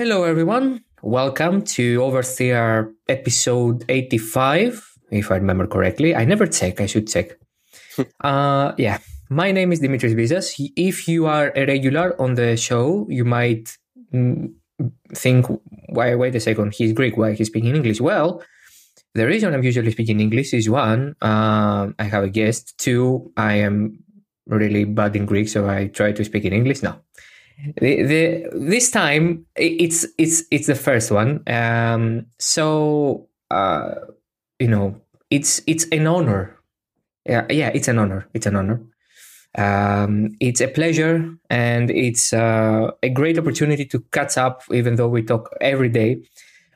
Hello, everyone. Welcome to Oversteer episode 85, if I remember correctly. I never check, I should check. uh, yeah, my name is Dimitris Visas. If you are a regular on the show, you might mm, think, why, wait a second, he's Greek, why he's speaking English? Well, the reason I'm usually speaking English is one, uh, I have a guest. Two, I am really bad in Greek, so I try to speak in English now. The, the this time it's it's it's the first one. Um, so uh, you know, it's it's an honor. Yeah, yeah, it's an honor. It's an honor. Um, it's a pleasure and it's uh, a great opportunity to catch up, even though we talk every day,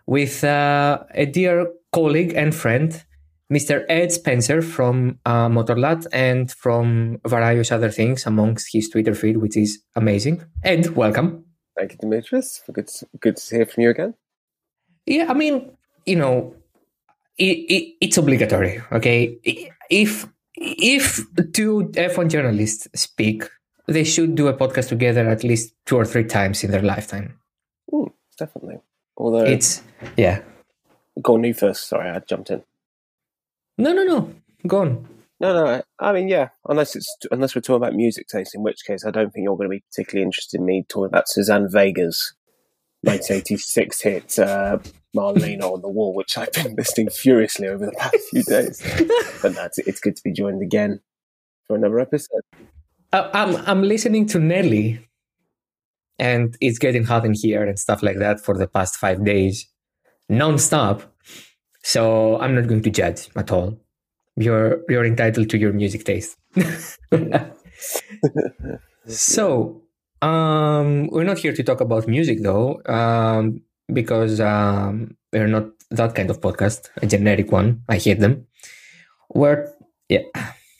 with uh, a dear colleague and friend, Mr. Ed Spencer from uh, Motorlat and from various other things amongst his Twitter feed, which is amazing. Ed, welcome. Thank you, Demetrius. Good, good to hear from you again. Yeah, I mean, you know, it, it, it's obligatory. Okay, if if two F1 journalists speak, they should do a podcast together at least two or three times in their lifetime. Mm, definitely. Although it's yeah. Go on, you first. Sorry, I jumped in. No, no, no. Go on. No, no. I mean, yeah. Unless it's unless we're talking about music taste, in which case I don't think you're going to be particularly interested in me talking about Suzanne Vega's 1986 hit uh, "Marlene on the Wall," which I've been listening furiously over the past few days. but that's it's good to be joined again for another episode. Uh, I'm I'm listening to Nelly, and it's getting hot in here and stuff like that for the past five days, non-stop. So I'm not going to judge at all. You're you're entitled to your music taste. so um, we're not here to talk about music though, um, because um, we're not that kind of podcast, a generic one. I hate them. We're yeah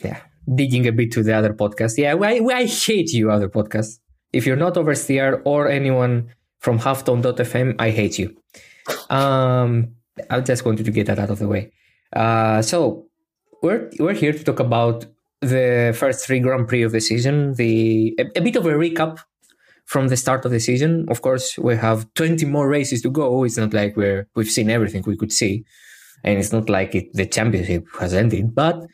yeah digging a bit to the other podcast. Yeah, I, I hate you, other podcasts. If you're not Oversteer or anyone from Halftone.fm, I hate you. Um, I just wanted to get that out of the way. Uh, so we're we're here to talk about the first three Grand Prix of the season, the a, a, bit of a recap from the start of the season. Of course, we have 20 more races to go. It's not like we're we've seen everything we could see, and it's not like it, the championship has ended. But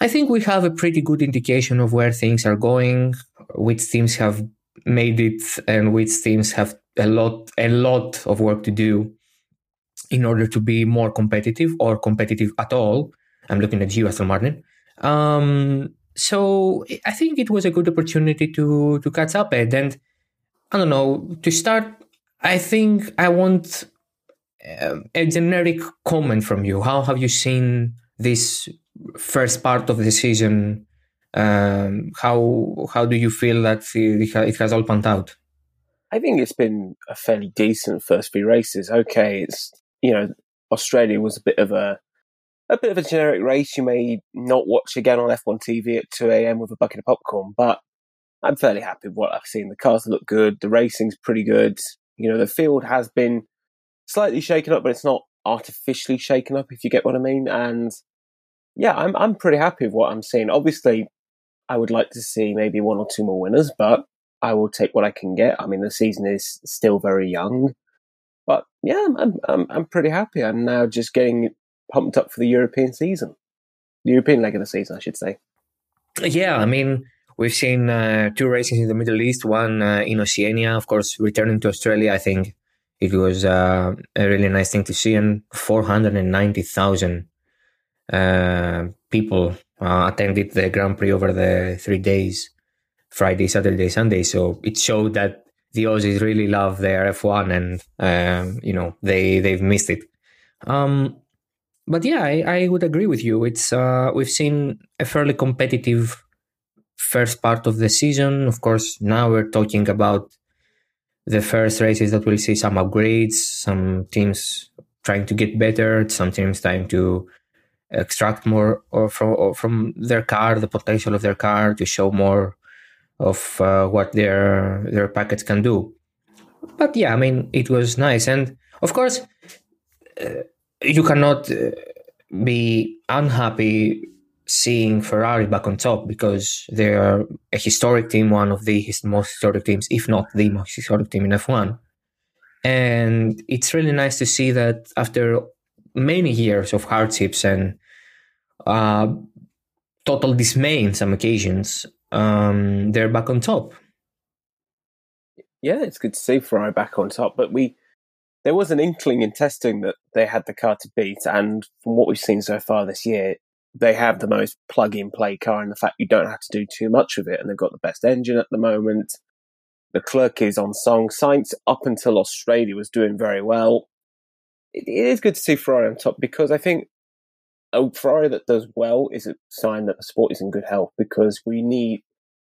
I think we have a pretty good indication of where things are going, which teams have made it, and which teams have a lot a lot of work to do in order to be more competitive or competitive at all. I'm looking at you, Aston Martin. Um, so I think it was a good opportunity to to catch up and, and I don't know to start. I think I want um, a generic comment from you. How have you seen this first part of the season? Um, how how do you feel that it has all panned out? I think it's been a fairly decent first few races. Okay, it's you know, Australia was a bit of a a bit of a generic race. You may not watch again on F1 TV at 2 a.m. with a bucket of popcorn, but I'm fairly happy with what I've seen. The cars look good. The racing's pretty good. You know, the field has been slightly shaken up, but it's not artificially shaken up, if you get what I mean. And yeah, I'm I'm pretty happy with what I'm seeing. Obviously, I would like to see maybe one or two more winners, but I will take what I can get. I mean, the season is still very young. But yeah, I'm, I'm, I'm pretty happy. I'm now just getting pumped up for the European season, the European leg of the season, I should say. Yeah, I mean, we've seen uh, two races in the Middle East, one uh, in Oceania, of course, returning to Australia. I think it was uh, a really nice thing to see, and 490,000 uh, people uh, attended the Grand Prix over the three days Friday, Saturday, Sunday. So it showed that the Aussies really love their F1 and, um, you know, they, they've missed it. Um, but yeah, I, I, would agree with you. It's, uh, we've seen a fairly competitive first part of the season. Of course, now we're talking about the first races that will see some upgrades, some teams trying to get better, some teams trying to extract more or from, or from their car, the potential of their car to show more of uh, what their their packets can do. But yeah, I mean, it was nice, and of course, uh, you cannot uh, be unhappy seeing Ferrari back on top because they are a historic team, one of the most historic teams, if not the most historic team in F1. And it's really nice to see that after many years of hardships and uh, total dismay in some occasions, um, they're back on top. Yeah, it's good to see Ferrari back on top, but we there was an inkling in testing that they had the car to beat, and from what we've seen so far this year, they have the most plug-in-play car, and the fact you don't have to do too much of it, and they've got the best engine at the moment. Leclerc is on song. Sainz, up until Australia, was doing very well. it, it is good to see Ferrari on top because I think a Ferrari that does well is a sign that the sport is in good health because we need,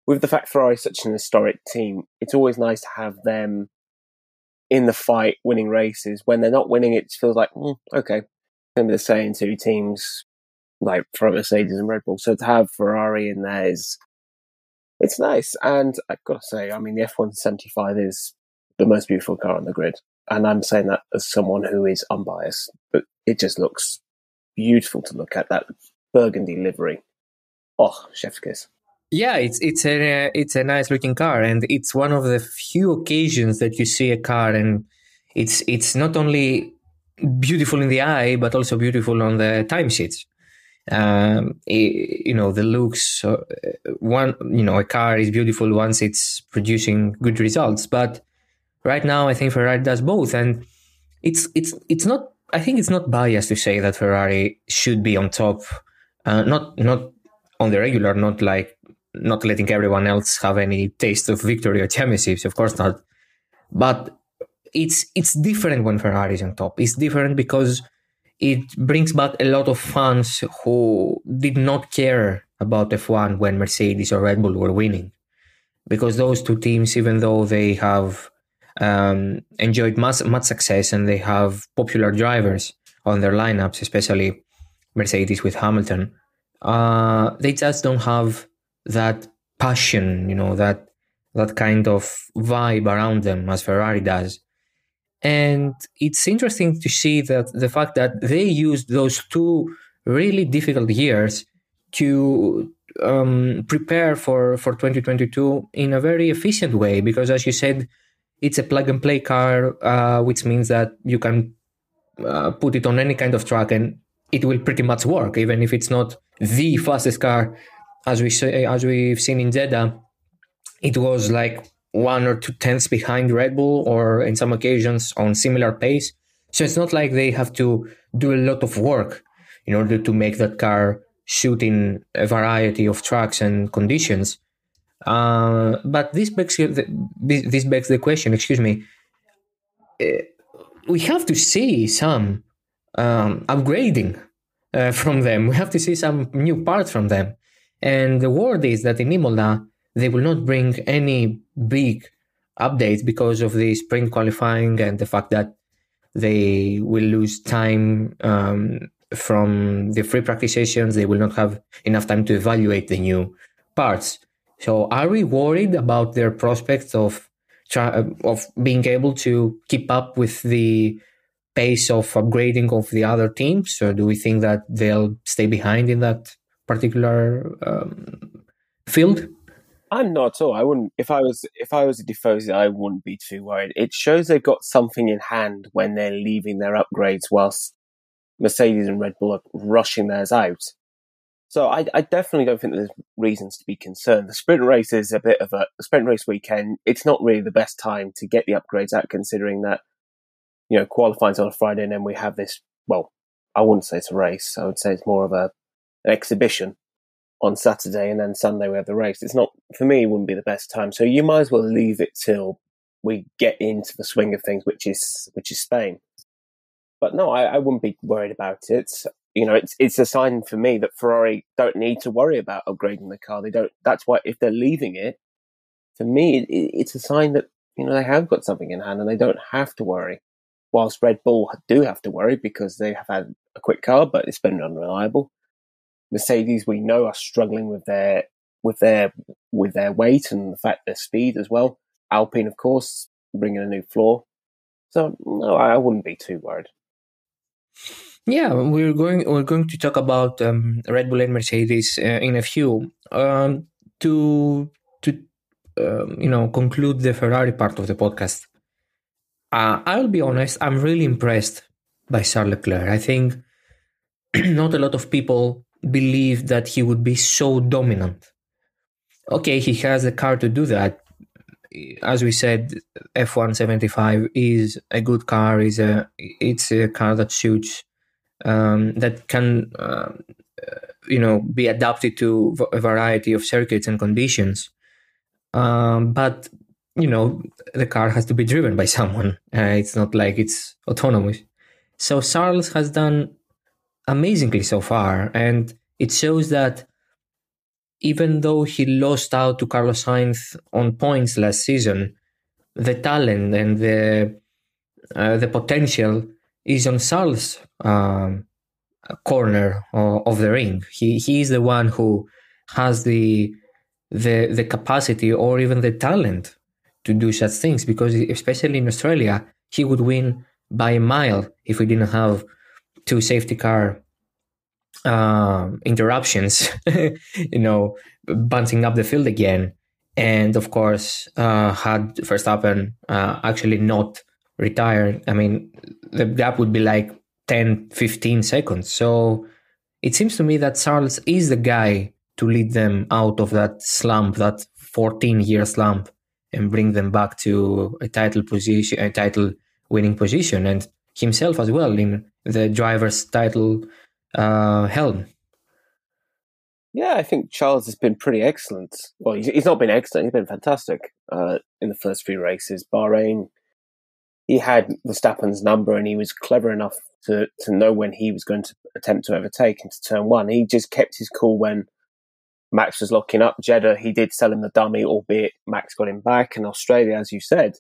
with the fact Ferrari is such an historic team, it's always nice to have them in the fight, winning races. When they're not winning, it feels like, mm, okay, it's going to be the same two teams like for Mercedes and Red Bull. So to have Ferrari in there is, it's nice. And I've got to say, I mean, the F175 is the most beautiful car on the grid. And I'm saying that as someone who is unbiased, but it just looks beautiful to look at that burgundy livery. Oh, chef's kiss. Yeah, it's it's a it's a nice looking car, and it's one of the few occasions that you see a car, and it's it's not only beautiful in the eye, but also beautiful on the timesheets. Um, it, you know the looks. Uh, one, you know, a car is beautiful once it's producing good results, but right now I think Ferrari does both, and it's it's it's not I think it's not biased to say that Ferrari should be on top, uh, not not on the regular, not like not letting everyone else have any taste of victory or championships. Of course not, but it's it's different when Ferrari is on top. It's different because it brings back a lot of fans who did not care about F1 when Mercedes or Red Bull were winning, because those two teams, even though they have um, enjoyed much, much success and they have popular drivers on their lineups, especially Mercedes with Hamilton. Uh, they just don't have that passion, you know, that that kind of vibe around them as Ferrari does. And it's interesting to see that the fact that they used those two really difficult years to um, prepare for, for 2022 in a very efficient way. Because as you said, it's a plug and play car, uh, which means that you can uh, put it on any kind of track and it will pretty much work, even if it's not the fastest car. As we say, as we've seen in Jeddah, it was like one or two tenths behind Red Bull, or in some occasions on similar pace. So it's not like they have to do a lot of work in order to make that car shoot in a variety of tracks and conditions. Uh, but this begs the, this begs the question. Excuse me. Uh, we have to see some um, upgrading uh, from them. We have to see some new parts from them. And the word is that in Imola they will not bring any big updates because of the sprint qualifying and the fact that they will lose time um, from the free practice sessions. They will not have enough time to evaluate the new parts. So are we worried about their prospects of of being able to keep up with the pace of upgrading of the other teams, or do we think that they'll stay behind in that particular um, field? I'm not at all. I wouldn't. If I was, if I was a Tifosi, I wouldn't be too worried. It shows they've got something in hand when they're leaving their upgrades, whilst Mercedes and Red Bull are rushing theirs out. So I, I, definitely don't think there's reasons to be concerned. The sprint race is a bit of a sprint race weekend. It's not really the best time to get the upgrades out, considering that you know qualifying's on a Friday and then we have this. Well, I wouldn't say it's a race. I would say it's more of a an exhibition on Saturday, and then Sunday we have the race. It's not for me. It wouldn't be the best time. So you might as well leave it till we get into the swing of things, which is which is Spain. But no, I, I wouldn't be worried about it you know, it's it's a sign for me that Ferrari don't need to worry about upgrading the car. They don't. That's why if they're leaving it, for me, it, it's a sign that you know they have got something in hand and they don't have to worry. Whilst Red Bull do have to worry because they have had a quick car, but it's been unreliable. Mercedes, we know, are struggling with their with their with their weight and the fact their speed as well. Alpine, of course, bringing a new floor. So no, I wouldn't be too worried. Yeah, we're going we're going to talk about um, Red Bull and Mercedes uh, in a few. Um, to to um, you know conclude the Ferrari part of the podcast. uh, I'll be honest, I'm really impressed by Charles Leclerc. I think not a lot of people believe that he would be so dominant. Okay, he has a car to do that. As we said, F175 is a good car. is a It's a car that suits, um, that can, uh, you know, be adapted to a variety of circuits and conditions. Um, but you know, the car has to be driven by someone. Uh, it's not like it's autonomous. So Charles has done amazingly so far, and it shows that even though he lost out to Carlos Sainz on points last season, the talent and the uh, the potential is on Charles' um, corner of the ring. He he is the one who has the the the capacity or even the talent to do such things because especially in Australia, he would win by a mile if we didn't have two safety car uh, interruptions, you know, bunting up the field again. And of course, uh, had Verstappen uh, actually not retired, I mean, the gap would be like 10, 15 seconds. So it seems to me that Charles is the guy to lead them out of that slump, that 14 year slump and bring them back to a title position, a title winning position, and himself as well in the driver's title uh, helm. Yeah, I think Charles has been pretty excellent. Well, he's, not been excellent; he's been fantastic uh, in the first few races. Bahrain, he had Verstappen's number, and he was clever enough to to know when he was going to attempt to overtake into turn one. He just kept his cool when Max was locking up. Jeddah, he did sell him the dummy, albeit Max got him back. And Australia, as you said,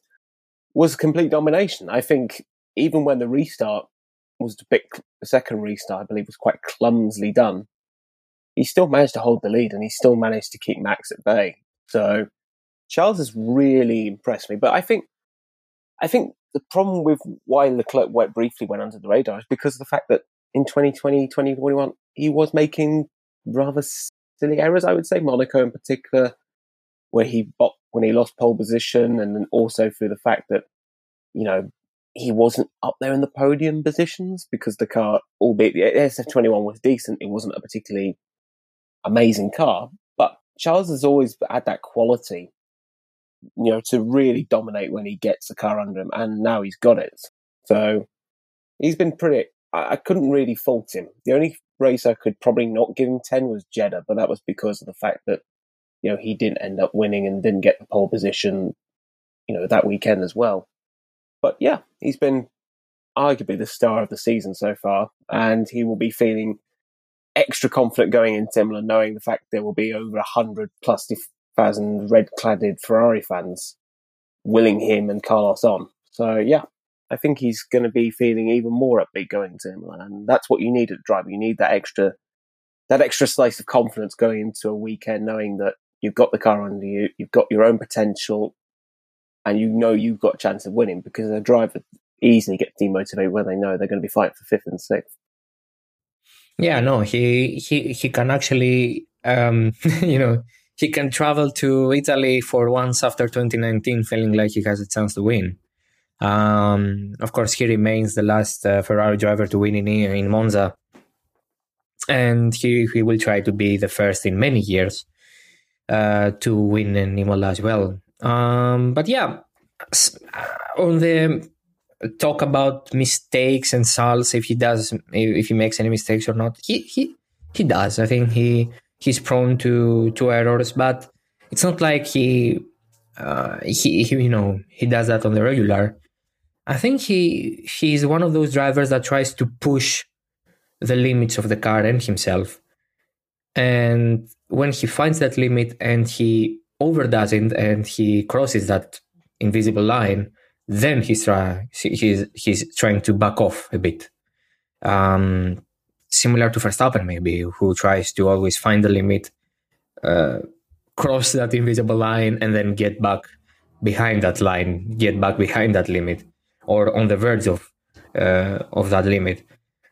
was a complete domination. I think even when the restart was bit, the second restart, I believe, was quite clumsily done, he still managed to hold the lead and he still managed to keep Max at bay. So Charles has really impressed me. But I think, I think the problem with why Leclerc went briefly went under the radar is because of the fact that in 2020, 2021, he was making rather silly errors, I would say. Monaco in particular, where he when he lost pole position, and then also through the fact that you know he wasn't up there in the podium positions because the car, albeit the SF21 was decent, it wasn't a particularly amazing car. But Charles has always had that quality, you know, to really dominate when he gets the car under him, and now he's got it. So he's been pretty. I, I couldn't really fault him. The only race I could probably not give him 10 was Jeddah, but that was because of the fact that, you know, he didn't end up winning and didn't get the pole position, you know, that weekend as well. But yeah, he's been arguably the star of the season so far, and he will be feeling extra confident going in Imola, knowing the fact there will be over a hundred plus thousand red-cladded Ferrari fans willing him and Carlos on. So yeah, I think he's going to be feeling even more upbeat going to him, and that's what you need at driver. You need that extra, that extra slice of confidence going into a weekend, knowing that you've got the car under you, you've got your own potential, and you know you've got a chance of winning because a driver easily gets demotivated when they know they're going to be fighting for fifth and sixth. Yeah, no, he he he can actually, um, you know, he can travel to Italy for once after 2019, feeling like he has a chance to win. Um, of course, he remains the last uh, Ferrari driver to win in, in Monza, and he, he will try to be the first in many years uh, to win in Imola as well. Um, but yeah, uh, on the talk about mistakes and Charles, if he does, if he makes any mistakes or not, he he he does. I think he he's prone to to errors, but it's not like he uh, he, he you know he does that on the regular. I think he he's one of those drivers that tries to push the limits of the car and himself. And when he finds that limit and he overdoes it and he crosses that invisible line, then he's try he's he's trying to back off a bit. Um, similar to Verstappen, maybe, who tries to always find the limit, uh, cross that invisible line, and then get back behind that line, get back behind that limit or on the verge of uh, of that limit.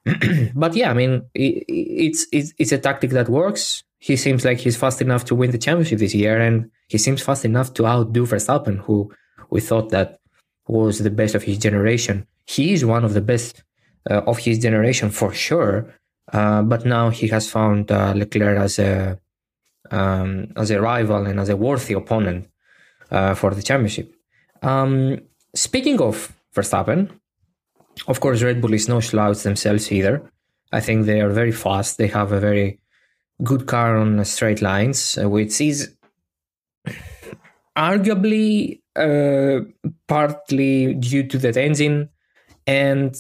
but yeah, I mean, it, it's, it's it's a tactic that works. He seems like he's fast enough to win the championship this year, and he seems fast enough to outdo Verstappen, who we thought that was the best of his generation. He is one of the best uh, of his generation for sure. Uh, but now he has found uh, Leclerc as a um, as a rival and as a worthy opponent uh, for the championship. Um, speaking of Verstappen, of course, Red Bull is no slouch themselves either. I think they are very fast. They have a very good car on straight lines, uh, which is arguably uh, partly due to that engine and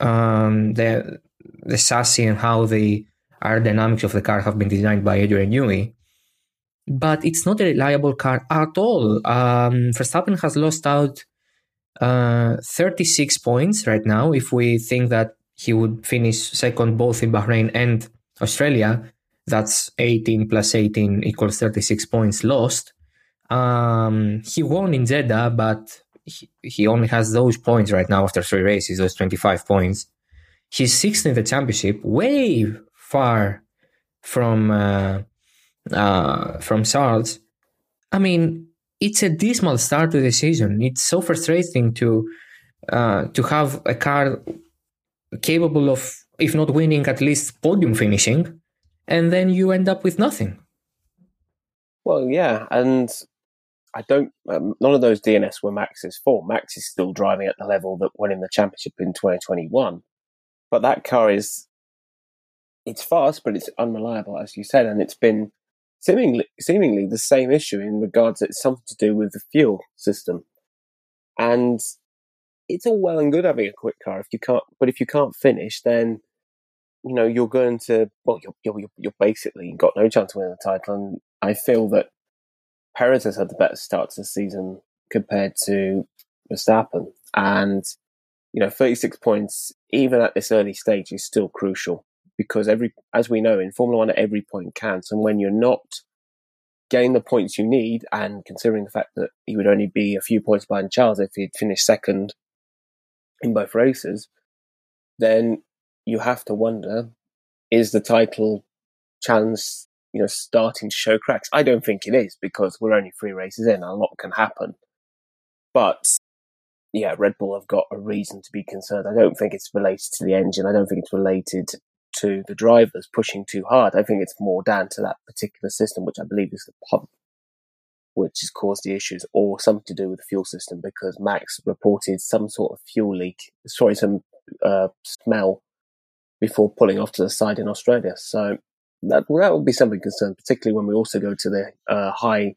um, the the chassis and how the aerodynamics of the car have been designed by Adrian Newey. But it's not a reliable car at all. Um, Verstappen has lost out uh, 36 points right now. If we think that he would finish second both in Bahrain and Australia, that's 18 plus 18 equals 36 points lost. Um, he won in Jeddah, but he, he only has those points right now after three races, those 25 points. He's sixth in the championship, way far from uh, uh, from Charles. I mean, it's a dismal start to the season. It's so frustrating to uh, to have a car capable of, if not winning, at least podium finishing, and then you end up with nothing. Well, yeah, and I don't. Um, none of those DNS were Max's fault. Max is still driving at the level that won him the championship in 2021, but that car is it's fast, but it's unreliable, as you said, and it's been seemingly seemingly the same issue in regards it's something to do with the fuel system, and it's all well and good having a quick car if you can't, but if you can't finish, then you know you're going to well, you're you're, you're basically got no chance of winning the title, and I feel that Perez has had the better start to the season compared to Verstappen. And, you know, 36 points, even at this early stage, is still crucial because every, as we know, in Formula One, every point counts. And when you're not getting the points you need, and considering the fact that he would only be a few points behind Charles if he'd finished second in both races, then you have to wonder is the title chance you know, starting to show cracks. I don't think it is because we're only three races in, and a lot can happen. But yeah, Red Bull have got a reason to be concerned. I don't think it's related to the engine. I don't think it's related to the drivers pushing too hard. I think it's more down to that particular system, which I believe is the pump, which has caused the issues, or something to do with the fuel system because Max reported some sort of fuel leak, sorry, some uh, smell before pulling off to the side in Australia. So that that would be something concerned, particularly when we also go to the uh, high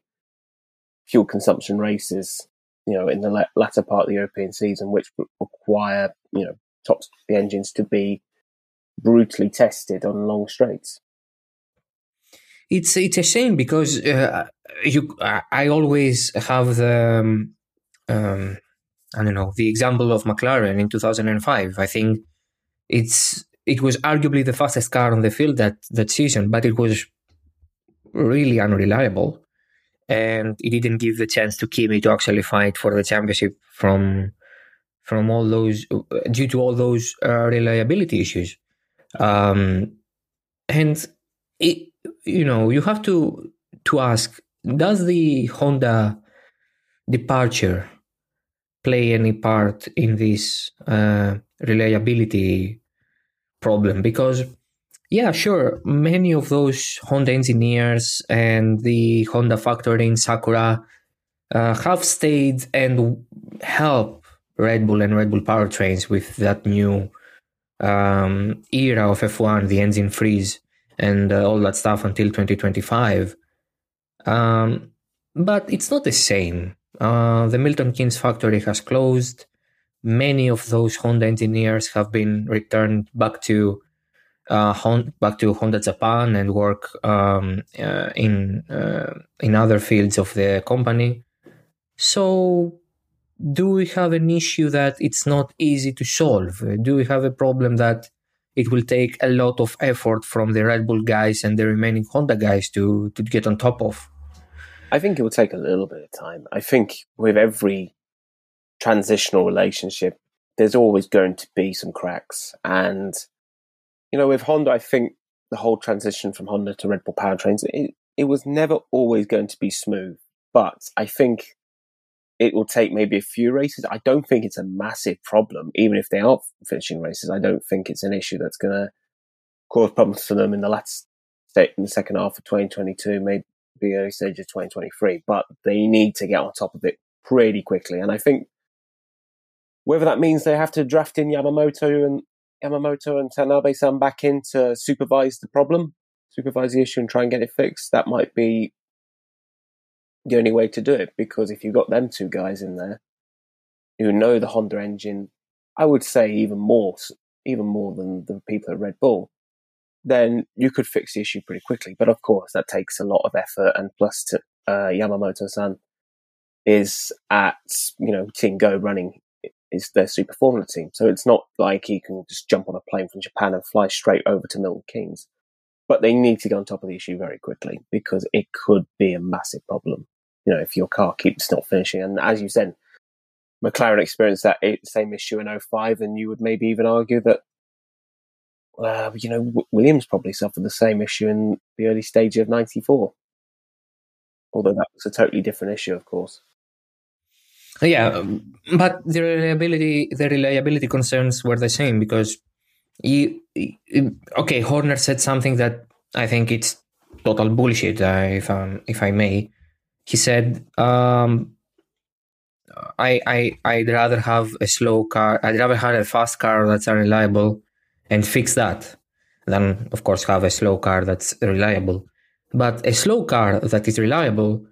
fuel consumption races. You know, in the latter part of the European season, which require you know top the engines to be brutally tested on long straights. It's it's a shame because uh, you I always have the um, um, I don't know the example of McLaren in 2005. I think it's it was arguably the fastest car on the field that that season, but it was really unreliable, and it didn't give the chance to Kimi to actually fight for the championship from from all those due to all those uh, reliability issues. Um, and it, you know, you have to to ask: Does the Honda departure play any part in this uh, reliability problem because yeah sure. Many of those honda engineers and the honda factory in sakura uh, have stayed and help red bull and red bull powertrains with that new um, era of f1 the engine freeze and uh, all that stuff until 2025 um, but it's not the same. Uh, the milton keynes factory has closed. Many of those Honda engineers have been returned back to uh, back to Honda Japan and work um, uh, in uh, in other fields of the company. So, do we have an issue that it's not easy to solve? Do we have a problem that it will take a lot of effort from the Red Bull guys and the remaining Honda guys to to get on top of? I think it will take a little bit of time. I think with every transitional relationship, there's always going to be some cracks. And, you know, with Honda, I think the whole transition from Honda to Red Bull powertrains, it, it was never always going to be smooth. But I think it will take maybe a few races. I don't think it's a massive problem, even if they aren't finishing races. I don't think it's an issue that's going to cause problems for them in the last state in the second half of 2022, maybe the early stage of 2023. But they need to get on top of it pretty quickly. And I think whether that means they have to draft in Yamamoto and Yamamoto and Tanabe-san back in to supervise the problem, supervise the issue, and try and get it fixed, that might be the only way to do it because if you've got them two guys in there who know the Honda engine, I would say even more, even more than the people at Red Bull, then you could fix the issue pretty quickly. But of course, that takes a lot of effort, and plus, to, uh, Yamamoto-san is at you know Team Go running is their super formula team, so it's not like he can just jump on a plane from Japan and fly straight over to Milton Keynes. But they need to get on top of the issue very quickly because it could be a massive problem you know, if your car keeps not finishing. And as you said, McLaren experienced that same issue in 05, and you would maybe even argue that, uh, you know, Williams probably suffered the same issue in the early stage of 94. Although that was a totally different issue, of course. Yeah, but the reliability, the reliability concerns were the same because you, okay, Horner said something that I think it's total bullshit, uh, if um, if I may he said, um, I, I, I'd rather have a slow car. I'd rather have a fast car that's unreliable and fix that than, of course, have a slow car that's reliable. But a slow car that is reliable,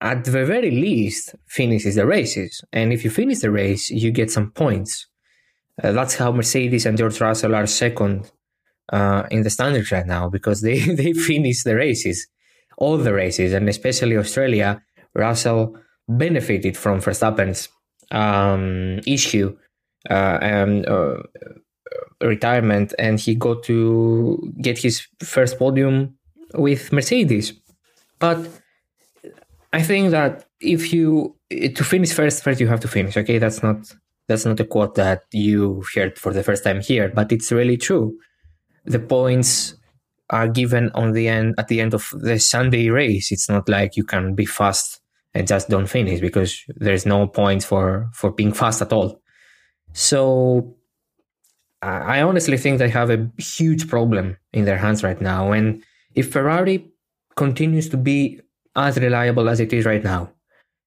at the very least, finishes the races. And if you finish the race, you get some points. Uh, that's how Mercedes and George Russell are second uh, in the standings right now because they, they finish the races all the races, and especially Australia, Russell benefited from Verstappen's um, issue uh, and uh, retirement, and he got to get his first podium with Mercedes. But I think that if you eh, to finish first, first you have to finish. Okay, that's not that's not a quote that you heard for the first time here, but it's really true. The points are given on the end at the end of the Sunday race. It's not like you can be fast and just don't finish because there's no point for for being fast at all. So I honestly think they have a huge problem in their hands right now. And if Ferrari continues to be as reliable as it is right now,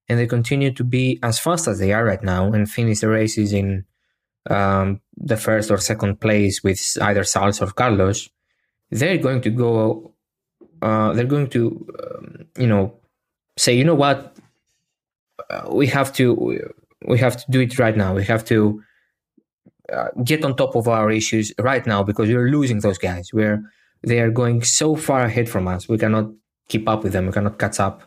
and they continue to be as fast as they are right now and finish the races in um, the first or second place with either Sainz or Carlos, they're going to go uh, they're going to um, you know say you know what? Uh, we have to we have to do it right now. We have to uh, get on top of our issues right now because we're losing those guys. We're they are going so far ahead from us. We cannot keep up with them we cannot catch up.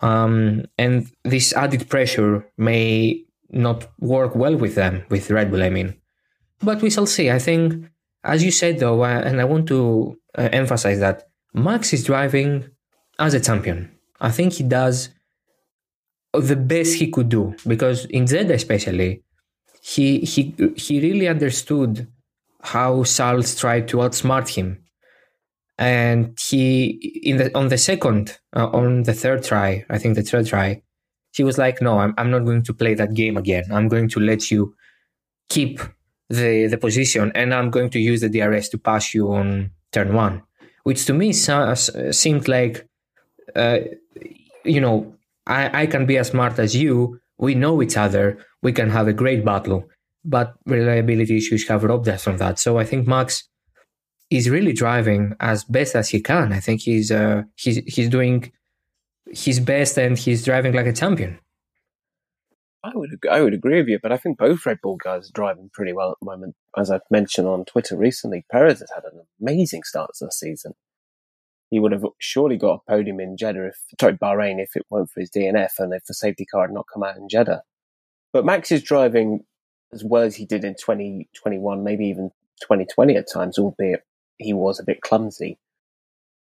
Um, and this added pressure may not work well with them with red bull i mean. But we shall see. I think as you said, though, uh, and I want to uh, emphasize that Max is driving as a champion. I think he does the best he could do because in Jeddah, especially, he he he really understood how Charles tried to outsmart him, and he in the on the second uh, on the third try, I think the third try, he was like, "No, I'm I'm not going to play that game again. I'm going to let you keep the, the position and I'm going to use the DRS to pass you on turn one, which to me seemed like, uh, you know, I, I can be as smart as you. We know each other. We can have a great battle, but reliability issues have robbed us from that. So I think Max is really driving as best as he can. I think he's uh, he's he's doing his best and he's driving like a champion. I would I would agree with you, but I think both Red Bull guys are driving pretty well at the moment. As I've mentioned on Twitter recently, Perez has had an amazing start to the season. He would have surely got a podium in Jeddah, if, sorry, Bahrain, if it weren't for his DNF and if the safety car had not come out in Jeddah. But Max is driving as well as he did in 2021, maybe even 2020 at times, albeit he was a bit clumsy.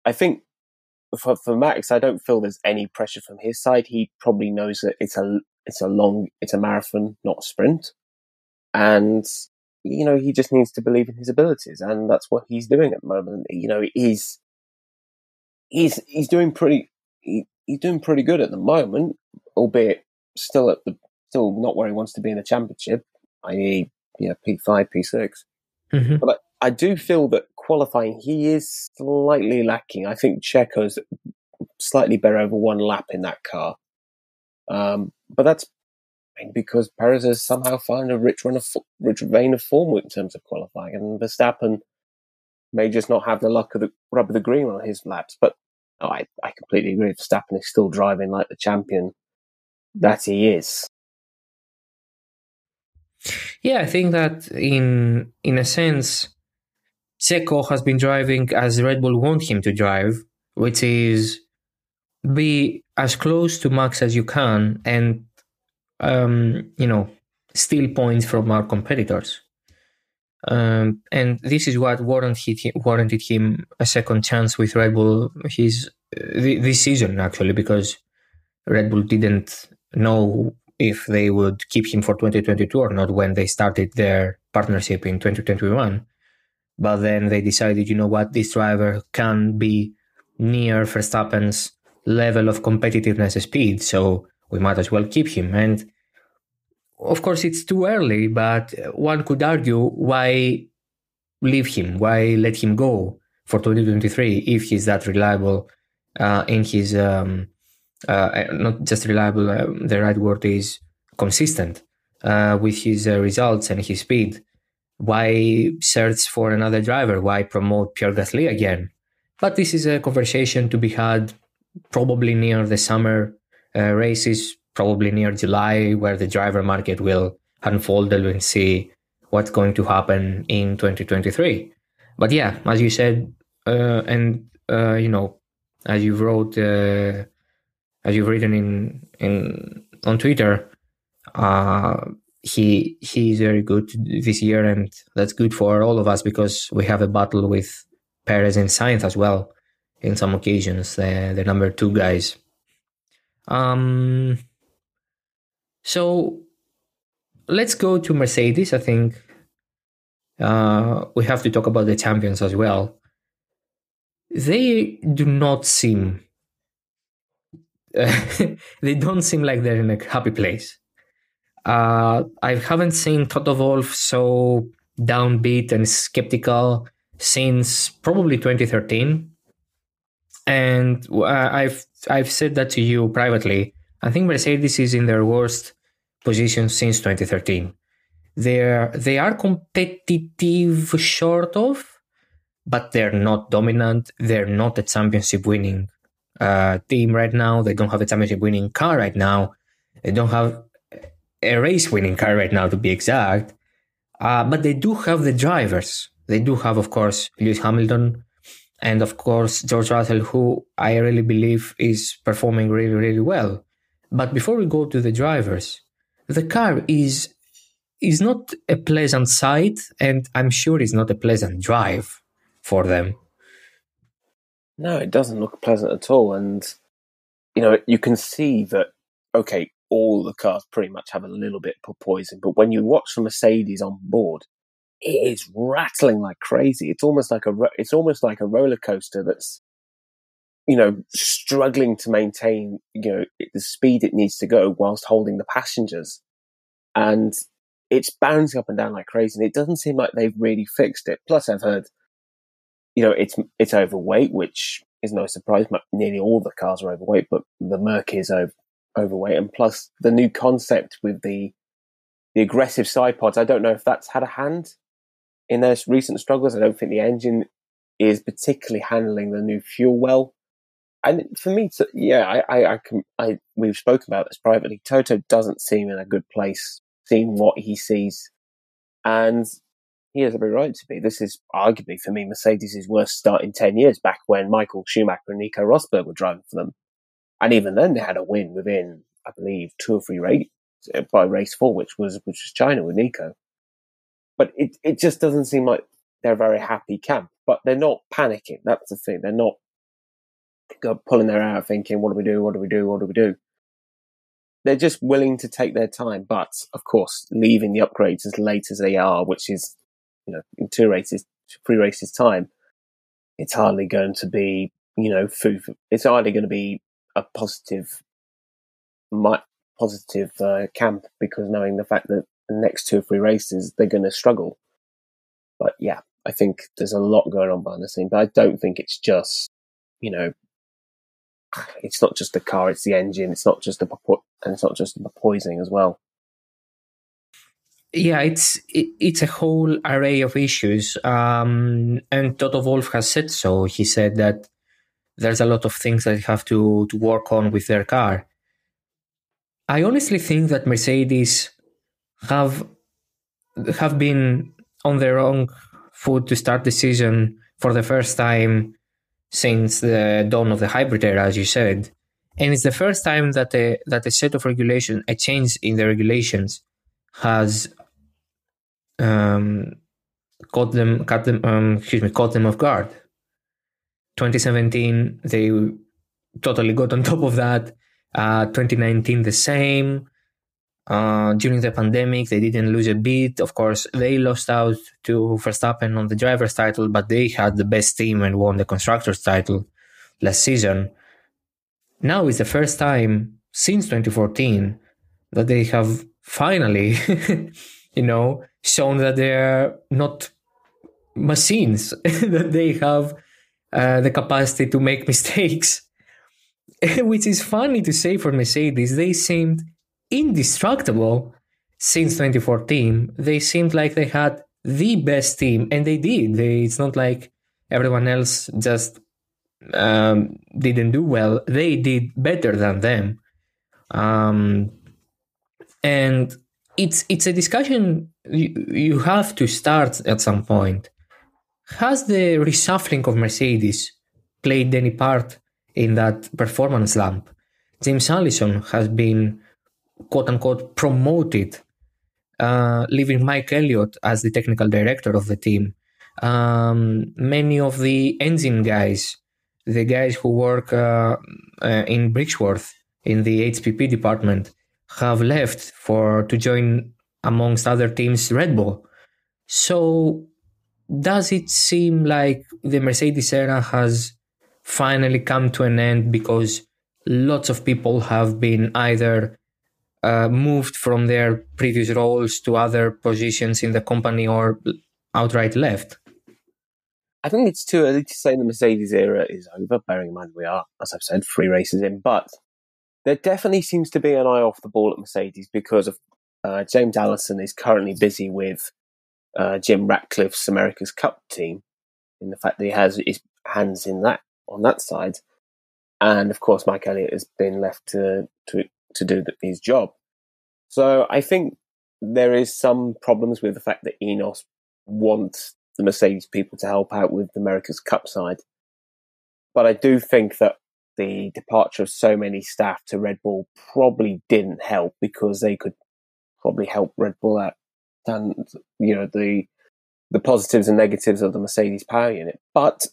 I think for, for Max, I don't feel there's any pressure from his side. He probably knows that it's a it's a long, it's a marathon, not a sprint. And, you know, he just needs to believe in his abilities. And that's what he's doing at the moment. You know, he's, he's, he's doing pretty, he, he's doing pretty good at the moment, albeit still at the still not where he wants to be in the championship, i.e., yeah, P five, P 6 Mm-hmm. But I, I do feel that qualifying he is slightly lacking. I think Checo's slightly better over one lap in that car, um, but that's because Perez has somehow found a rich run of rich vein of form in terms of qualifying, and Verstappen may just not have the luck of the rub of the green on his laps. But oh, I, I completely agree. Verstappen is still driving like the champion that he is. Yeah, I think that in in a sense, Checo has been driving as Red Bull want him to drive, which is be as close to Max as you can and um, you know, steal points from our competitors. Um, and this is what warranted him, warranted him a second chance with Red Bull his uh, this season actually because Red Bull didn't know if they would keep him for 2022 or not when they started their partnership in 2021. But then they decided, you know what, this driver can be near Verstappen's level of competitiveness speed, so we might as well keep him. And of course, it's too early, but one could argue why leave him? Why let him go for 2023 if he's that reliable uh, in his, um, uh, not just reliable, uh, the right word is consistent uh, with his uh, results and his speed? Why search for another driver? Why promote Pierre Gasly again? But this is a conversation to be had probably near the summer uh, races probably near July, where the driver market will unfold and we see what's going to happen in 2023. But yeah, as you said, uh, and uh, you know, as you wrote, uh, as you've written in in on Twitter, uh, he he is very good this year, and that's good for all of us because we have a battle with Perez and Sainz as well in some occasions, the the number two guys. Um, so let's go to Mercedes. I think uh, we have to talk about the champions as well. They do not seem. Uh, they don't seem like they're in a happy place. Uh, I haven't seen Toto Wolff so downbeat and skeptical since probably 2013, and uh, I've I've said that to you privately. I think Mercedes is in their worst position since 2013. They're they are competitive, short of, but they're not dominant. They're not a championship winning uh, team right now. They don't have a championship winning car right now. They don't have a race winning car right now, to be exact. Uh, but they do have the drivers. They do have, of course, Lewis Hamilton, and of course George Russell, who I really believe is performing really, really well. But before we go to the drivers, the car is is not a pleasant sight, and I'm sure it's not a pleasant drive for them. No, it doesn't look pleasant at all, and you know you can see that. Okay, all the cars pretty much have a little bit of porpoising, but when you watch the Mercedes on board, it is rattling like crazy. It's almost like a it's almost like a roller coaster that's you know, struggling to maintain, you know, the speed it needs to go whilst holding the passengers. And it's bouncing up and down like crazy. And it doesn't seem like they've really fixed it. Plus, I've heard, you know, it's, it's overweight, which is no surprise. Nearly all the cars are overweight, but the Merc is over, overweight. And plus the new concept with the, the aggressive side pods. I don't know if that's had a hand in their recent struggles. I don't think the engine is particularly handling the new fuel well and for me, to, yeah, I, I, I, can, I, we've spoken about this privately. Toto doesn't seem in a good place, seeing what he sees, and he has every right to be. This is arguably for me Mercedes' worst start in ten years. Back when Michael Schumacher and Nico Rosberg were driving for them, and even then they had a win within, I believe, two or three races uh, by race four, which was which was China with Nico. But it it just doesn't seem like they're a very happy camp. But they're not panicking. That's the thing. They're not pulling their hair out thinking, what do we do? What do we do? What do we do? They're just willing to take their time, but of course, leaving the upgrades as late as they are, which is, you know, in two races, three races time, it's hardly going to be, you know, food. For, it's hardly going to be a positive, positive uh, camp because knowing the fact that the next two or three races they're going to struggle. But yeah, I think there's a lot going on behind the scene. But I don't think it's just you know, it's not just the car, it's the engine, it's not just the and it's not just the porpoising as well. Yeah, it's it, it's a whole array of issues, um, and Toto Wolff has said so. He said that there's a lot of things that have to to work on with their car. I honestly think that Mercedes have have been on the wrong foot to start the season for the first time since the dawn of the hybrid era, as you said. And it's the first time that a, that a set of regulation, a change in the regulations, has um, caught them, caught them, um, excuse me, caught them off guard. 2017, they totally got on top of that. Uh, 2019, the same. Uh, during the pandemic, they didn't lose a beat. Of course, they lost out to Verstappen on the driver's title, but they had the best team and won the constructor's title last season. Now is the first time since 2014 that they have finally, you know, shown that they're not machines, that they have uh, the capacity to make mistakes. Which is funny to say for Mercedes. They seemed indestructible since 2014. They seemed like they had the best team, and they did. They, it's not like everyone else just um, didn't do well. They did better than them. Um, and it's it's a discussion you, you have to start at some point. Has the reshuffling of Mercedes played any part in that performance slump? James Allison has been quote unquote promoted, uh, leaving Mike Elliott as the technical director of the team. Um, many of the engine guys, the guys who work uh, uh, in Brixworth in the HPP department, have left for to join, amongst other teams, Red Bull. So, does it seem like the Mercedes era has finally come to an end because lots of people have been either uh, moved from their previous roles to other positions in the company or outright left? I think it's too early to say the Mercedes era is over, bearing in mind we are, as I've said, three races in. But there definitely seems to be an eye off the ball at Mercedes because of uh, James Allison is currently busy with uh, Jim Ratcliffe's America's Cup team, in the fact that he has his hands in that on that side, and of course Mike Elliott has been left to to to do his job. So I think there is some problems with the fact that INEOS wants the Mercedes people to help out with the America's Cup side. But I do think that the departure of so many staff to Red Bull probably didn't help because they could probably help Red Bull out and you know the the positives and negatives of the Mercedes power unit. But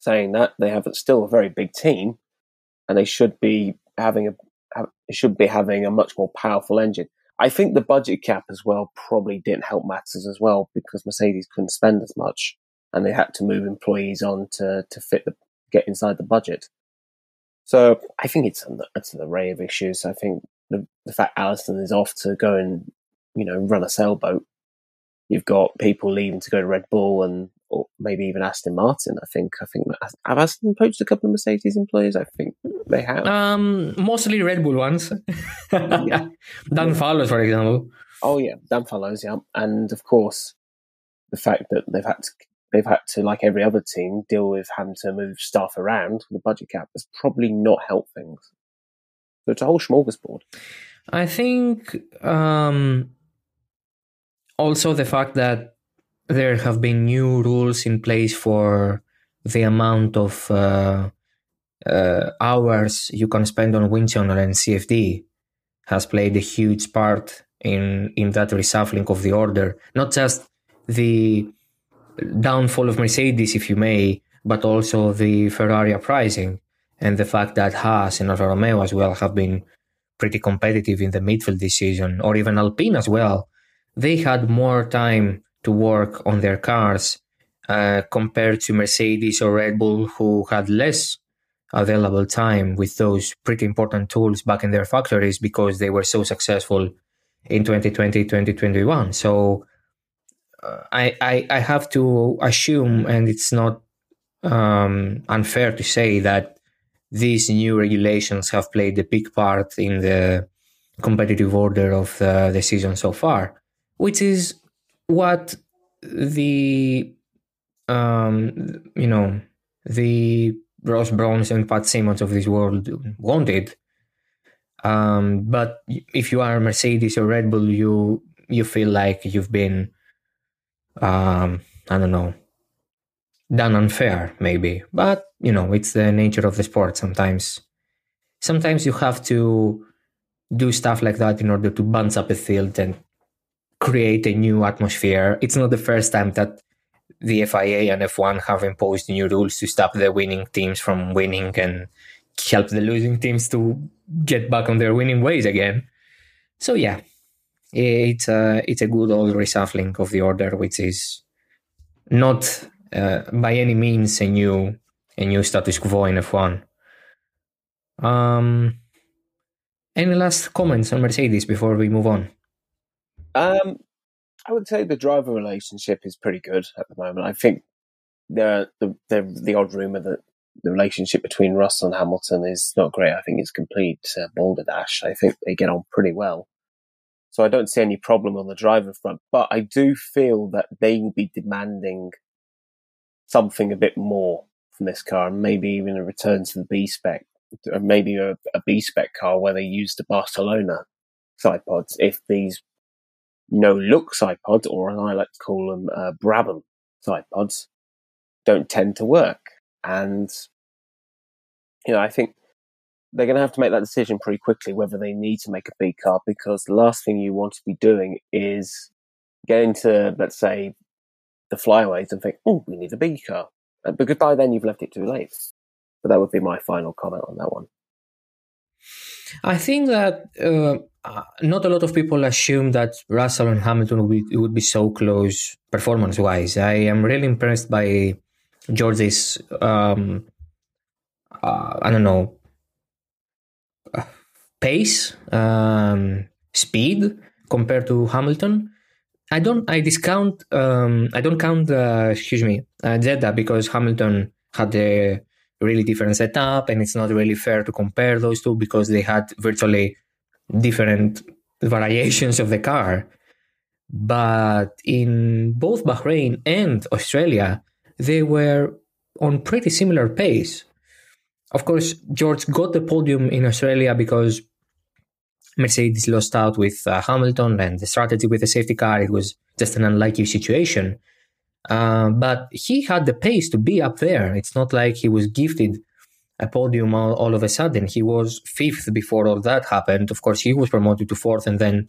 saying that, they have still a very big team, and they should be having a should be having a much more powerful engine. I think the budget cap as well probably didn't help matters as well because Mercedes couldn't spend as much and they had to move employees on to to fit the get inside the budget. So I think it's an, it's an array of issues. I think the, the fact Allison is off to go and you know run a sailboat, you've got people leaving to go to Red Bull and or maybe even Aston Martin. I think I think have Aston poached a couple of Mercedes employees. I think they have. Um, mostly Red Bull ones. yeah, Dan Fallows, for example. Oh yeah, Dan Fallows. Yeah, and of course the fact that they've had to they've had to like every other team deal with having to move staff around with the budget cap has probably not helped things. So it's a whole smorgasbord. I think um, also the fact that there have been new rules in place for the amount of uh, uh, hours you can spend on wind tunnel and CFD has played a huge part in in that reshuffling of the order. Not just the downfall of Mercedes, if you may, but also the Ferrari uprising and the fact that Haas and Alfa Romeo as well have been pretty competitive in the midfield season, or even Alpine as well. They had more time to work on their cars uh, compared to Mercedes or Red Bull, who had less available time with those pretty important tools back in their factories because they were so successful in 2020 2021 so uh, I, I, I have to assume and it's not um, unfair to say that these new regulations have played a big part in the competitive order of the, the season so far which is what the um, you know the Ross Brawns and Pat Symonds of this world wanted. Um, but if you are Mercedes or Red Bull, you you feel like you've been, um, I don't know, done unfair, maybe. But you know, it's the nature of the sport. Sometimes, sometimes you have to do stuff like that in order to bounce up a field and create a new atmosphere. It's not the first time that the FIA and F1 have imposed new rules to stop the winning teams from winning and help the losing teams to get back on their winning ways again. So yeah, it's a it's a good old reshuffling of the order, which is not uh, by any means a new a new status quo in F1. Um, any last comments on Mercedes before we move on? Um, I would say the driver relationship is pretty good at the moment. I think the the the, the odd rumor that the relationship between Russell and Hamilton is not great. I think it's complete uh, balderdash. I think they get on pretty well. So I don't see any problem on the driver front, but I do feel that they will be demanding something a bit more from this car, and maybe even a return to the B spec, or maybe a, a B spec car where they use the Barcelona side pods if these no look side pods, or as I like to call them, uh, Brabham side pods, don't tend to work. And, you know, I think they're going to have to make that decision pretty quickly whether they need to make a B car because the last thing you want to be doing is getting to, let's say, the flyaways and think, oh, we need a B car. Because by then you've left it too late. But that would be my final comment on that one. I think that uh, uh, not a lot of people assume that Russell and Hamilton would be, would be so close performance wise. I am really impressed by George's, um, uh, I don't know, pace, um, speed compared to Hamilton. I don't. I discount. Um, I don't count. Uh, excuse me, uh, Jeddah because Hamilton had a really different setup, and it's not really fair to compare those two because they had virtually different variations of the car. But in both Bahrain and Australia, they were on pretty similar pace. Of course, George got the podium in Australia because Mercedes lost out with uh, Hamilton and the strategy with the safety car. It was just an unlikely situation. Uh, but he had the pace to be up there. It's not like he was gifted a podium all, all, of a sudden. He was fifth before all that happened. Of course, he was promoted to fourth and then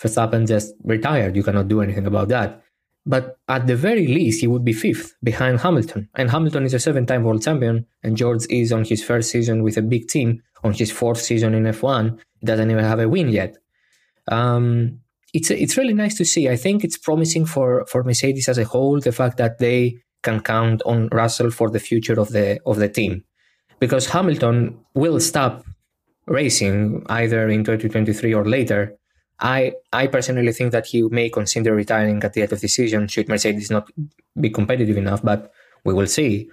Verstappen just retired. You cannot do anything about that. But at the very least, he would be fifth behind Hamilton. And Hamilton is a seven time world champion, and George is on his first season with a big team, on his fourth season in F1. He doesn't even have a win yet. Um, it's it's really nice to see. I think it's promising for for Mercedes as a whole. The fact that they can count on Russell for the future of the of the team, because Hamilton will stop racing either in 2023 or later. I I personally think that he may consider retiring at the end of the season should Mercedes not be competitive enough, but we will see.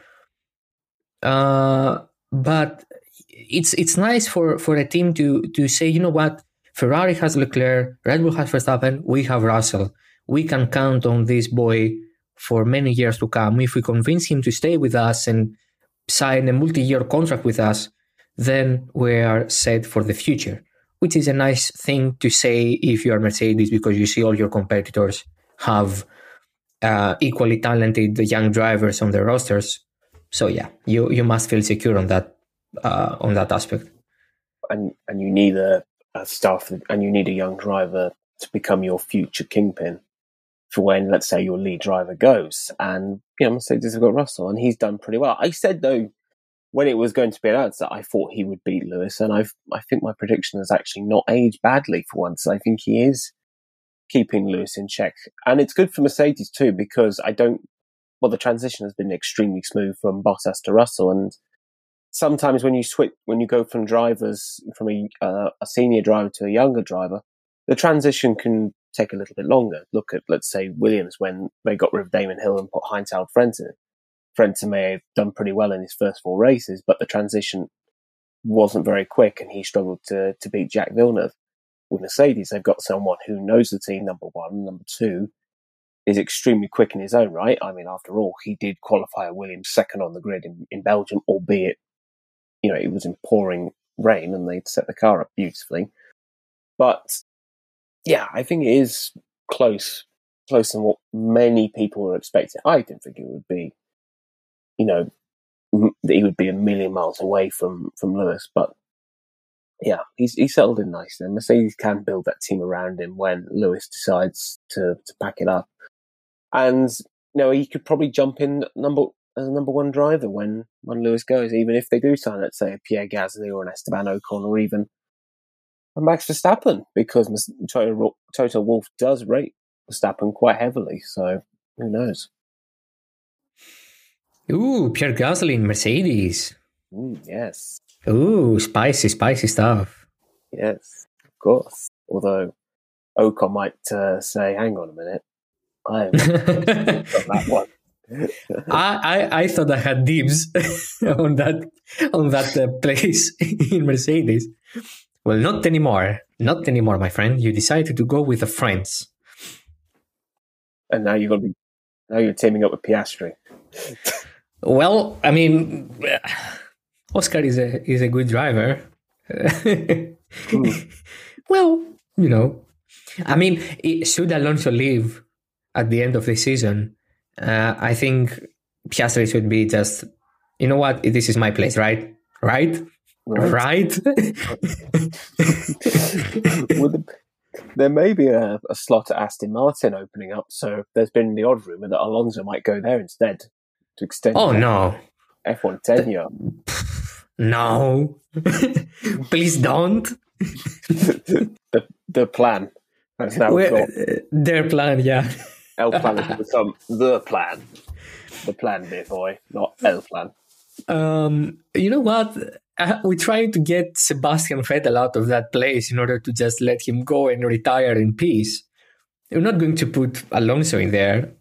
Uh, but it's it's nice for for a team to to say, you know what, Ferrari has Leclerc, Red Bull has Verstappen, we have Russell. We can count on this boy for many years to come. If we convince him to stay with us and sign a multi year contract with us, then we are set for the future, which is a nice thing to say if you are Mercedes because you see all your competitors have uh, equally talented young drivers on their rosters. So yeah, you you must feel secure on that uh, on that aspect. And and you need a uh, stuff, and you need a young driver to become your future kingpin for when, let's say, your lead driver goes. And you know, Mercedes have got Russell, and he's done pretty well. I said though, when it was going to be announced, that I thought he would beat Lewis, and I I think my prediction has actually not aged badly for once. I think he is keeping Lewis in check, and it's good for Mercedes too because I don't. Well, the transition has been extremely smooth from Bottas to Russell, and sometimes when you switch, when you go from drivers from a, uh, a senior driver to a younger driver, the transition can take a little bit longer. Look at, let's say, Williams when they got rid of Damon Hill and put Heinz Harald Frentzen. Frentzen may have done pretty well in his first four races, but the transition wasn't very quick and he struggled to, to beat Jacques Villeneuve. With Mercedes, they've got someone who knows the team, number one. Number two, is extremely quick in his own right. I mean, after all, he did qualify Williams second on the grid in, in Belgium, albeit, you know, it was in pouring rain and they'd set the car up beautifully. But yeah, I think it is close, close than what many people were expecting. I didn't think it would be, you know, that he would be a million miles away from from Lewis, but yeah, he's he settled in nicely. Mercedes can build that team around him when Lewis decides to to pack it up, and you know he could probably jump in number as a number one driver when when Lewis goes, even if they do sign, let's say, a Pierre Gasly or an Esteban Ocon or even a Max Verstappen, because Toto, Toto Wolff does rate Verstappen quite heavily. So who knows? Ooh, Pierre Gasly in Mercedes. Mm, yes. Ooh, spicy, spicy stuff. Yes, of course. Although Ocon might uh, say, "Hang on a minute, I that one." I, I, I thought I had dibs on that on that uh, place in Mercedes. Well, not anymore. Not anymore, my friend. You decided to go with the friends. And now you're going to be now you're teaming up with Piastri. well, I mean, Oscar is a is a good driver. mm. Well, you know, I mean, it, should Alonso leave at the end of the season, uh, I think Piastri should be just, you know what, this is my place, right? Right? Right? well, there may be a, a, slot at Aston Martin opening up, so there's been the odd rumor that Alonso might go there instead to extend. Oh no, F1 tenure. No, please don't. the the plan. That's now their plan. Yeah, El plan has become the plan. The plan, dear boy, not El plan. Um, you know what? Uh, we tried to get Sebastian Vettel out of that place in order to just let him go and retire in peace. We're not going to put Alonso in there.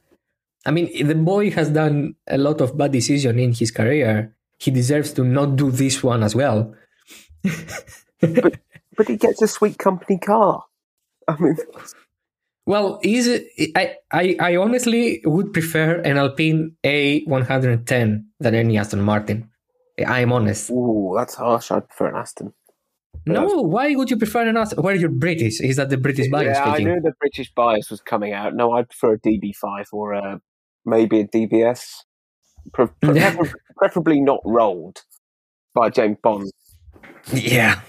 I mean, the boy has done a lot of bad decisions in his career. He deserves to not do this one as well. but, but he gets a sweet company car. I mean, well, is I, I I honestly would prefer an Alpine A110 than any Aston Martin. I'm honest. Ooh, that's harsh. I'd prefer an Aston. no, why would you prefer an Aston? Where are you're British? Is that the British bias? Yeah, speaking? I knew the British bias was coming out. No, I'd prefer a DB5 or a, maybe a DBS. Pre- pre- preferably not rolled by James Bond. Yeah.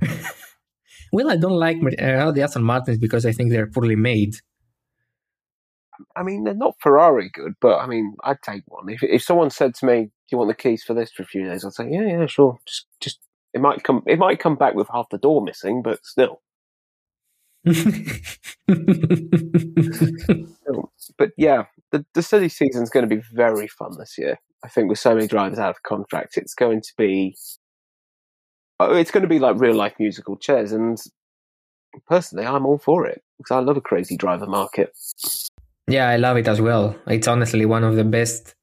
well, I don't like uh, the Aston Martins because I think they're poorly made. I mean, they're not Ferrari good, but I mean, I'd take one. If if someone said to me, "Do you want the keys for this for a few days?" I'd say, "Yeah, yeah, sure." Just, just it might come, it might come back with half the door missing, but still. but yeah, the the city season is going to be very fun this year. I think with so many drivers out of contract, it's going to be, oh, it's going to be like real life musical chairs. And personally, I'm all for it because I love a crazy driver market. Yeah, I love it as well. It's honestly one of the best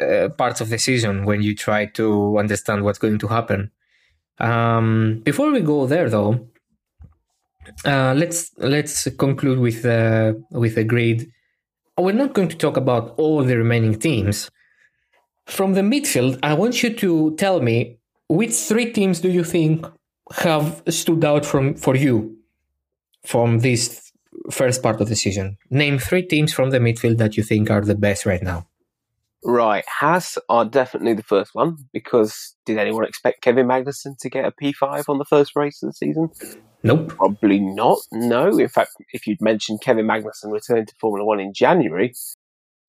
uh, parts of the season when you try to understand what's going to happen. Um, before we go there, though, uh, let's let's conclude with the with the grid. We're not going to talk about all the remaining teams. From the midfield, I want you to tell me which three teams do you think have stood out from for you from this first part of the season. Name three teams from the midfield that you think are the best right now. Right, Haas are definitely the first one because did anyone expect Kevin Magnussen to get a P5 on the first race of the season? Nope. Probably not. No. In fact, if you'd mentioned Kevin Magnussen returning to Formula One in January,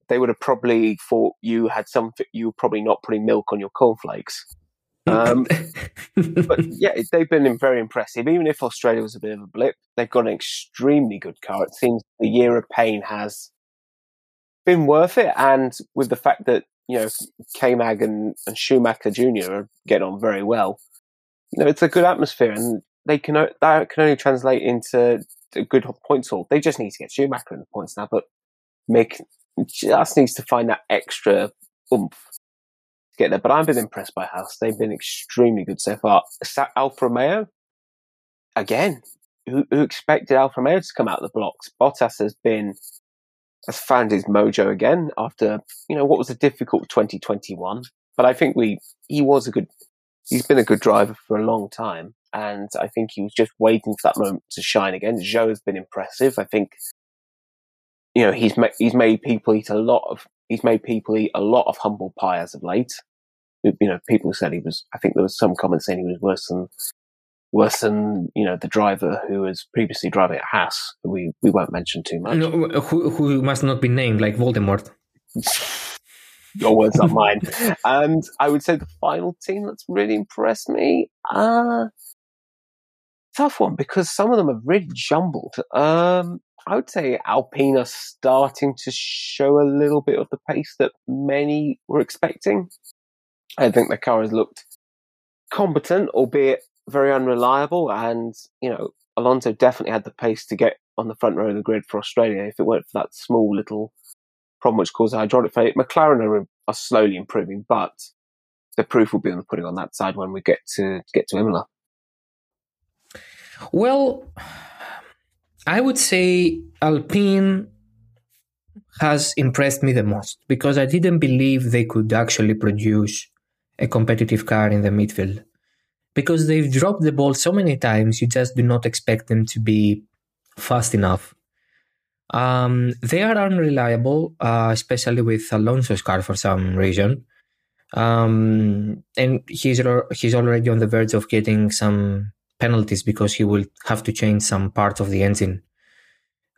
they would have probably thought you had something, you were probably not putting milk on your cornflakes. Um, but yeah, they've been very impressive. Even if Australia was a bit of a blip, they've got an extremely good car. It seems the year of pain has been worth it. And with the fact that you know, K-Mag and, and Schumacher Jr. are getting on very well. You know, it's a good atmosphere and they can, that can only translate into a good points haul. They just need to get Schumacher in the points now, but Mick just needs to find that extra oomph get there. But I've been impressed by Haas. They've been extremely good so far. Alfa Romeo, again, who, who expected Alfa Romeo to come out of the blocks? Bottas has been has found his mojo again after you know what was a difficult 2021. But I think we he was a good he's been a good driver for a long time, and I think he was just waiting for that moment to shine again. Zhou has been impressive. I think you know he's ma- he's made people eat a lot of he's made people eat a lot of humble pie as of late. You know, people said he was. I think there was some comments saying he was worse than worse than you know the driver who was previously driving at Haas. We we won't mention too much. No, who who must not be named, like Voldemort. Your words, not mine. and I would say the final team that's really impressed me. Uh tough one because some of them are really jumbled. Um, I would say Alpine are starting to show a little bit of the pace that many were expecting. I think the car has looked competent, albeit very unreliable. And, you know, Alonso definitely had the pace to get on the front row of the grid for Australia if it weren't for that small little problem which caused a hydraulic failure. McLaren are, are slowly improving, but the proof will be on the pudding on that side when we get to get to Imola. Well, I would say Alpine has impressed me the most because I didn't believe they could actually produce a competitive car in the midfield because they've dropped the ball so many times, you just do not expect them to be fast enough. Um, they are unreliable, uh, especially with Alonso's car for some reason. Um, and he's he's already on the verge of getting some penalties because he will have to change some part of the engine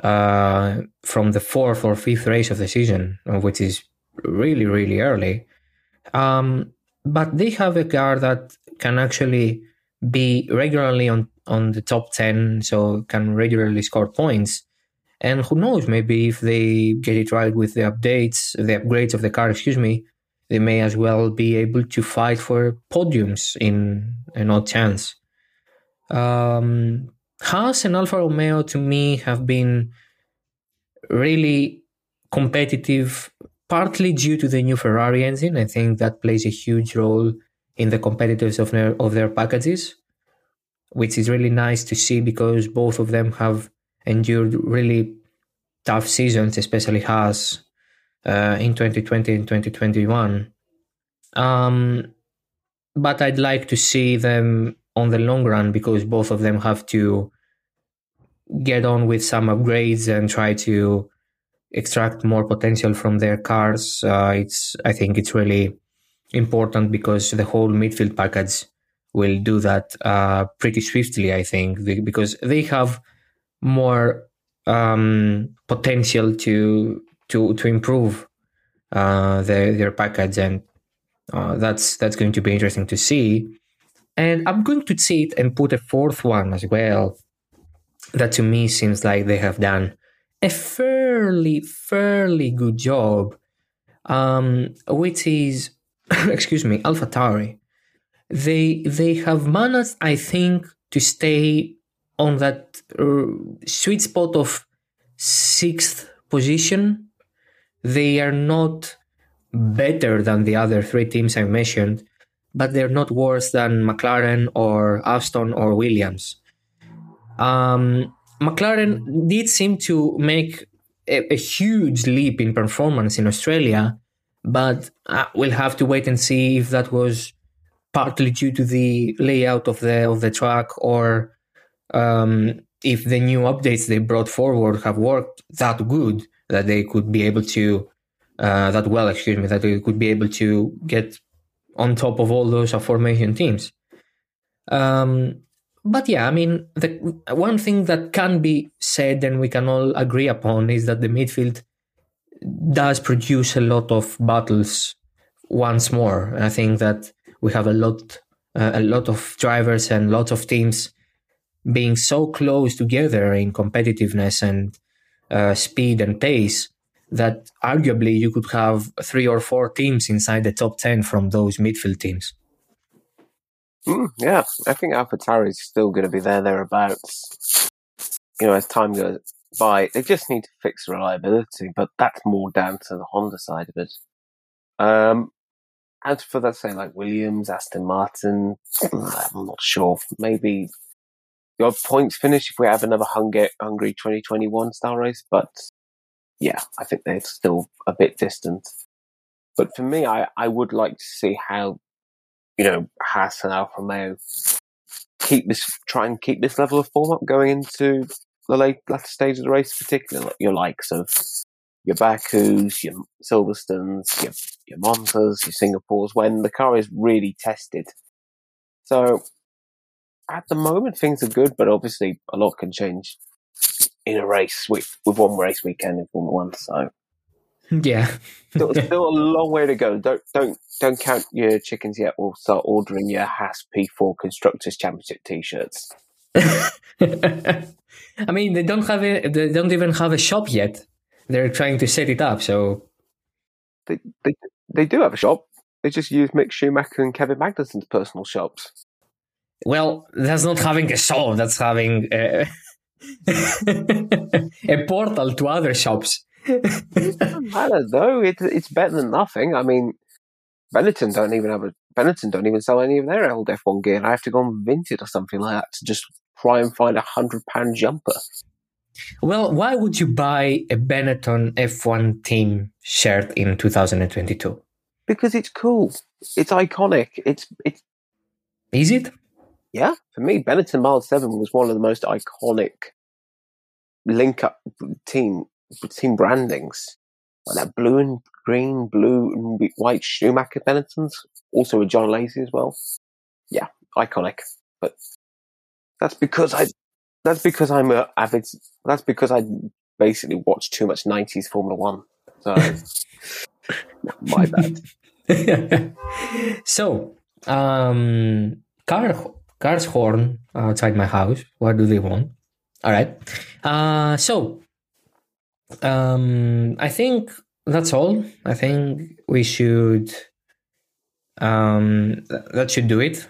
uh, from the fourth or fifth race of the season, which is really really early. Um, but they have a car that can actually be regularly on, on the top 10, so can regularly score points. And who knows, maybe if they get it right with the updates, the upgrades of the car, excuse me, they may as well be able to fight for podiums in an odd chance. Um, Haas and Alfa Romeo to me have been really competitive, partly due to the new Ferrari engine. I think that plays a huge role in the competitiveness of their of their packages, which is really nice to see because both of them have endured really tough seasons, especially Haas uh, in 2020 and 2021. Um, but I'd like to see them on the long run because both of them have to get on with some upgrades and try to extract more potential from their cars. Uh, it's I think it's really important because the whole midfield package will do that uh, pretty swiftly, I think, because they have more um, potential to to to improve uh, their their package, and uh, that's that's going to be interesting to see. And I'm going to it and put a fourth one as well. That to me seems like they have done a fairly fairly good job, um, which is excuse me, AlphaTauri, they they have managed, I think, to stay on that uh, sweet spot of sixth position. They are not better than the other three teams I mentioned, but they're not worse than McLaren or Aston or Williams. Um, McLaren did seem to make a, a huge leap in performance in Australia but uh, we'll have to wait and see if that was partly due to the layout of the of the track or um, if the new updates they brought forward have worked that good that they could be able to uh, that well excuse me that they could be able to get on top of all those aforementioned teams um, but yeah i mean the one thing that can be said and we can all agree upon is that the midfield does produce a lot of battles once more. I think that we have a lot, uh, a lot of drivers and lots of teams being so close together in competitiveness and uh, speed and pace that arguably you could have three or four teams inside the top 10 from those midfield teams. Mm, yeah, I think AlphaTauri is still going to be there, thereabouts. You know, as time goes by, they just need to fix reliability, but that's more down to the Honda side of it. Um, as for that, say, like Williams, Aston Martin, I'm not sure. Maybe your points finish if we have another Hungary 2021 style race, but yeah, I think they're still a bit distant. But for me, I, I would like to see how, you know, Haas and Alfa Romeo keep this, try and keep this level of form up going into the late latter stage of the race, particularly your likes of your Bakus, your Silverstones, your, your Monzas, your Singapores, when the car is really tested. So at the moment, things are good, but obviously a lot can change in a race with, with one race weekend in Formula One. So yeah, still, still a long way to go. Don't don't don't count your chickens yet. We'll start ordering your Haas P4 Constructors Championship T-shirts. I mean, they don't have a, they don't even have a shop yet. They're trying to set it up. So they they they do have a shop. They just use Mick Schumacher and Kevin Magnussen's personal shops. Well, that's not having a shop. That's having a, a portal to other shops. it doesn't matter though. It, it's better than nothing. I mean, Benetton don't even have a Benetton don't even sell any of their old F1 gear. I have to go on Vinted or something like that to just try and find a hundred pound jumper. Well, why would you buy a Benetton F1 team shirt in 2022? Because it's cool. It's iconic. It's it's. Is it? Yeah, for me, Benetton Mild Seven was one of the most iconic link up team team brandings. Like that blue and green, blue and white Schumacher Benettons, also with Jean Alesi as well. Yeah, iconic. But that's because I that's because I'm a avid. That's because I basically watched too much '90s Formula One. So my bad. so, um, car car's horn outside my house. What do they want? All right. Uh, so, um, I think that's all. I think we should. Um, that should do it.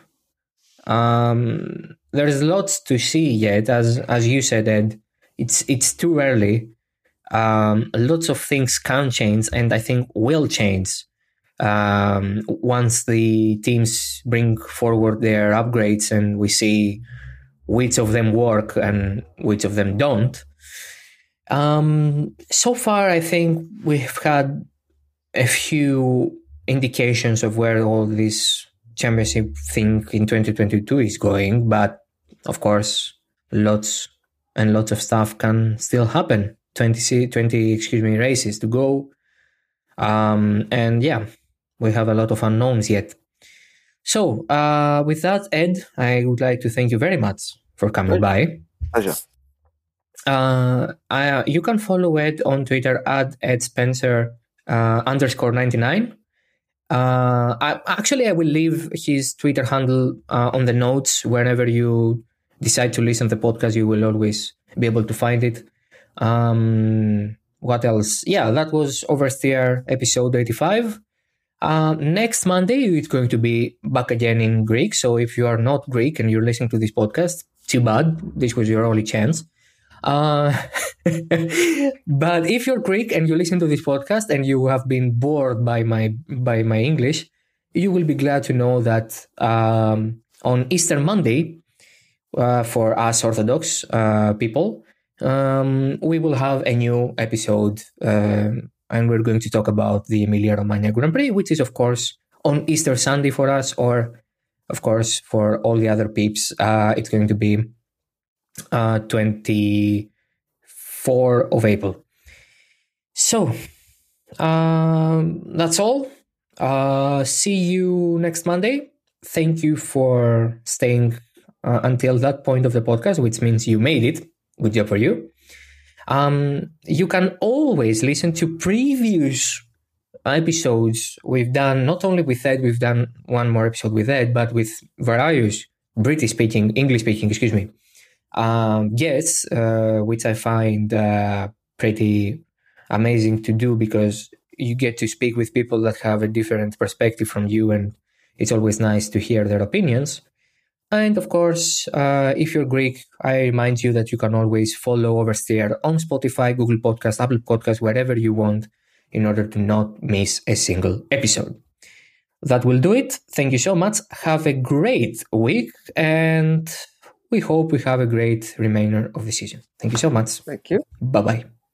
Um, there's lots to see yet, as as you said, Ed. It's it's too early. Um, lots of things can change, and I think will change um, once the teams bring forward their upgrades and we see which of them work and which of them don't. Um, so far, I think we've had a few indications of where all this championship thing in 2022 is going, but of course, lots and lots of stuff can still happen. 20, 20 excuse me, races to go. Um, and yeah, we have a lot of unknowns yet. So, uh, with that, Ed, I would like to thank you very much for coming by. Pleasure. Uh, I, you can follow Ed on Twitter at Ed Spencer uh, underscore 99. Uh, I, actually, I will leave his Twitter handle uh, on the notes whenever you decide to listen to the podcast. You will always be able to find it. Um, what else? Yeah, that was Oversteer episode 85. Uh, next Monday, it's going to be back again in Greek. So if you are not Greek and you're listening to this podcast, too bad. This was your only chance. Uh, but if you're Greek and you listen to this podcast and you have been bored by my by my English, you will be glad to know that um, on Easter Monday, uh, for us Orthodox uh, people, um, we will have a new episode, um, and we're going to talk about the Emilia Romagna Grand Prix, which is of course on Easter Sunday for us, or of course for all the other peeps, uh, it's going to be uh, 24 of April. So um, that's all. Uh, see you next Monday. Thank you for staying uh, until that point of the podcast, which means you made it. Good job for you. Um, you can always listen to previous episodes we've done, not only with Ed, we've done one more episode with Ed, but with various British speaking, English speaking, excuse me, um, guests, uh, which I find uh, pretty amazing to do because you get to speak with people that have a different perspective from you, and it's always nice to hear their opinions. And of course, uh, if you're Greek, I remind you that you can always follow Oversteer on Spotify, Google Podcast, Apple Podcast, wherever you want, in order to not miss a single episode. That will do it. Thank you so much. Have a great week, and we hope we have a great remainder of the season. Thank you so much. Thank you. Bye bye.